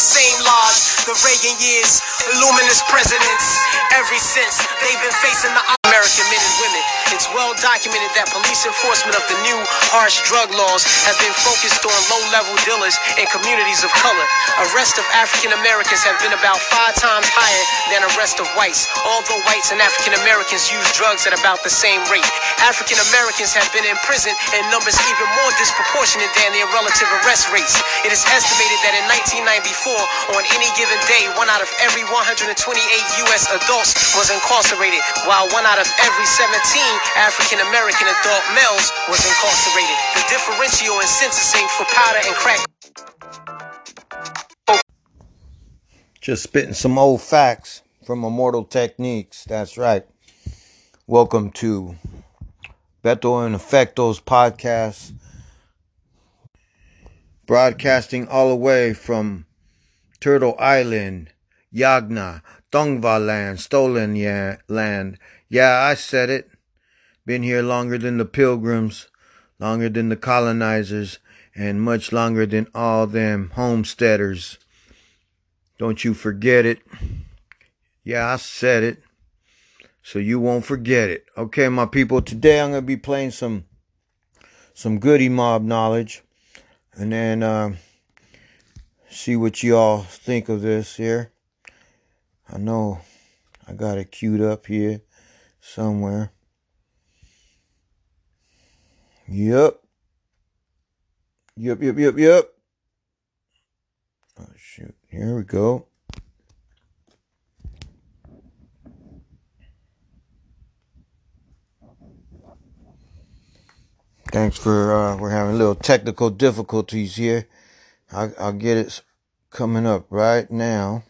Same laws, the Reagan years, luminous presidents. Ever since they've been facing the American men and women. It's well documented that police enforcement of the new harsh drug laws have been focused on low level dealers in communities of color. Arrests of African Americans have been about five times higher than arrests of whites, although whites and African Americans use drugs at about the same rate. African Americans have been in prison in numbers even more disproportionate than their relative arrest rates. It is estimated that in 1994, on any given day, one out of every 128 U.S. adults was incarcerated, while one out of every 17 African American adult males was incarcerated. The differential in sentencing for powder and crack. Just spitting some old facts from Immortal Technique's. That's right. Welcome to Beto and Effectos podcast. Broadcasting all the way from Turtle Island, Yagna, Tongva land, stolen land. Yeah, I said it. Been here longer than the pilgrims, longer than the colonizers, and much longer than all them homesteaders. Don't you forget it. Yeah, I said it. So you won't forget it. Okay, my people, today I'm gonna be playing some some Goodie Mob knowledge and then uh, see what y'all think of this here. I know I got it queued up here somewhere. Yep. Yep, yep, yep, yep. Oh, shoot. Here we go. Thanks for, uh, we're having a little technical difficulties here. I, I'll get it coming up right now.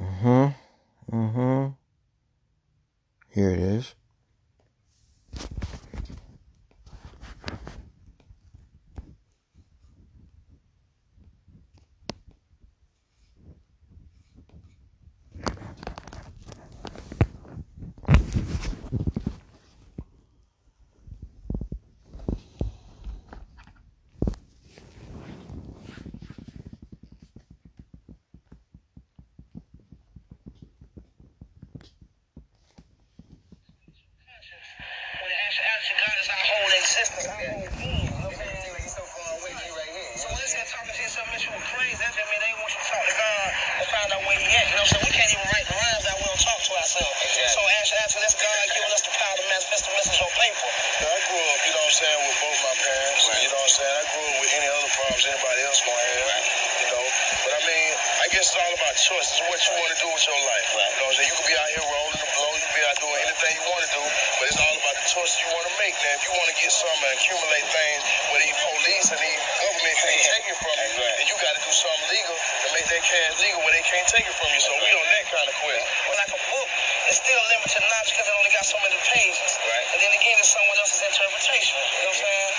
Mm hmm. Here it is. When it actually, actually God is our whole existence, our whole being. You know what I'm So I grew up, you know what I'm saying, with both my parents. You know what I'm saying? I grew up with any other problems anybody else have. You know. But I mean, I guess it's all about choice. It's what you want to do with your life. You know what I'm saying? You could be out here rolling the blow, you could be out doing anything you want to do, but it's all about the choices you want to make. Now, if you want to get something and accumulate things where these police and these government can't take it from you, then you got to do something legal to make that cash legal where they can't take it from you. So we on that kind of quest. But like a book, it's still limited knowledge because it only got so many pages. Right. And then again, it's someone else's interpretation. You know what I'm saying?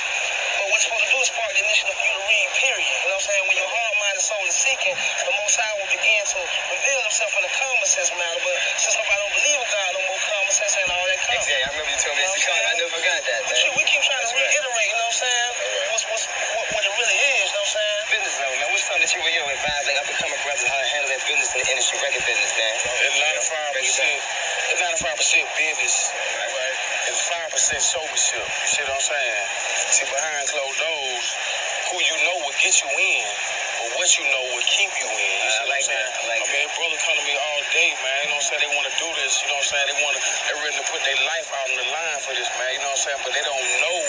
But what you're supposed to do is spark the initiative for you to read, period. You know what I'm saying? When your heart, mind, and soul is seeking, the Most High will begin to reveal himself in a common sense matter. But since nobody don't believe in God, no more common sense ain't all that common. Exactly. I remember you told me You know this what I'm I saying? never forgot that. But shit, we keep trying to That's right. reiterate, you know what I'm saying? What's, what's, what, what it really is, you know what I'm saying? Business though, man. What's something that you were you know, advise like up and coming brothers how to handle that business in the industry, record business, man? It's 95 percent. It's 95 percent business. Right. It's five percent showmanship. You see what I'm saying? See behind closed doors, who you know will get you in, but what you know will keep you in. You uh, see I what I'm saying? that. I like I mean, brother come to me all day, man. You know what I'm saying? They want to do this. You know what I'm saying? They want to. They're ready to put their life out on the line for this, man. You know what I'm saying? But they don't know.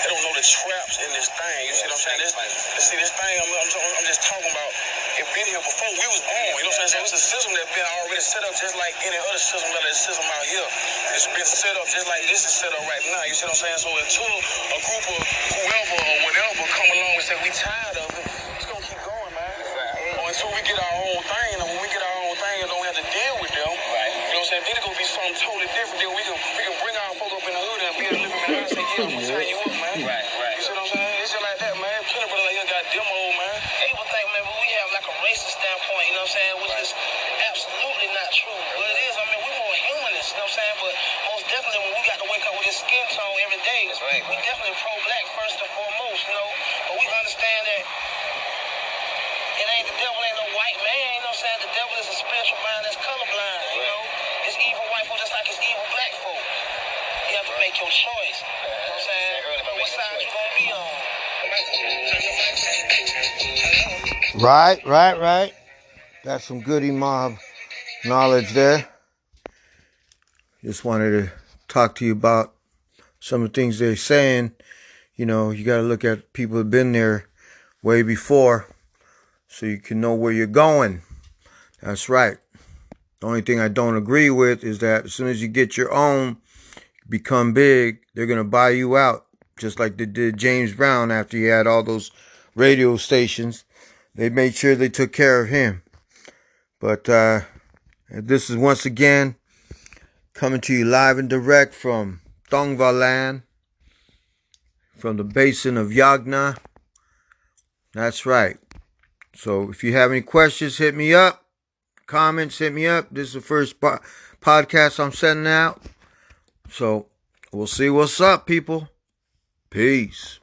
They don't know the traps in this thing. You see what I'm saying? This, you see this thing. I'm, I'm, I'm just talking about. It before we was born. You know what I'm saying? So it's a system that's been already set up just like any other system that is system out here. It's been set up just like this is set up right now. You see what I'm saying? So until a group of whoever or whatever come along and say we tired of it, it's gonna keep going, man. Or until we get our own thing, and when we get our own thing and don't have to deal with them, right? You know what I'm saying? Then it's gonna be something totally different. Then we can we can bring our folk up in the hood and be able to live in the house and say, yeah, I'm gonna tie you up, man. Right, right. You see what I'm saying? It's just like that, man. Plenty of brothers like here got demo, man. People think, man, we have like a racist standpoint, you know what I'm saying? Which is absolutely not true. But it is, I mean, we're more humanist, you know what I'm saying? But most definitely, when we got to wake up with this skin tone every day, That's right. we definitely pro black first and foremost, you know? But we understand that it ain't the devil ain't no white man, you know what I'm saying? The devil is a spiritual mind that's colorblind, you know? It's evil white folk just like it's evil black folk. You have to make your choice. You know what I'm saying? What side you gonna be on? Right, right, right. That's some Goodie Mob knowledge there. Just wanted to talk to you about some of the things they're saying. You know, you got to look at people who've been there way before so you can know where you're going. That's right. The only thing I don't agree with is that as soon as you get your own, become big, they're going to buy you out. Just like they did James Brown after he had all those radio stations. They made sure they took care of him. But uh, this is once again coming to you live and direct from Tongva land, from the basin of Yagna. That's right. So if you have any questions, hit me up. Comments, hit me up. This is the first po- podcast I'm sending out. So we'll see what's up, people. Peace.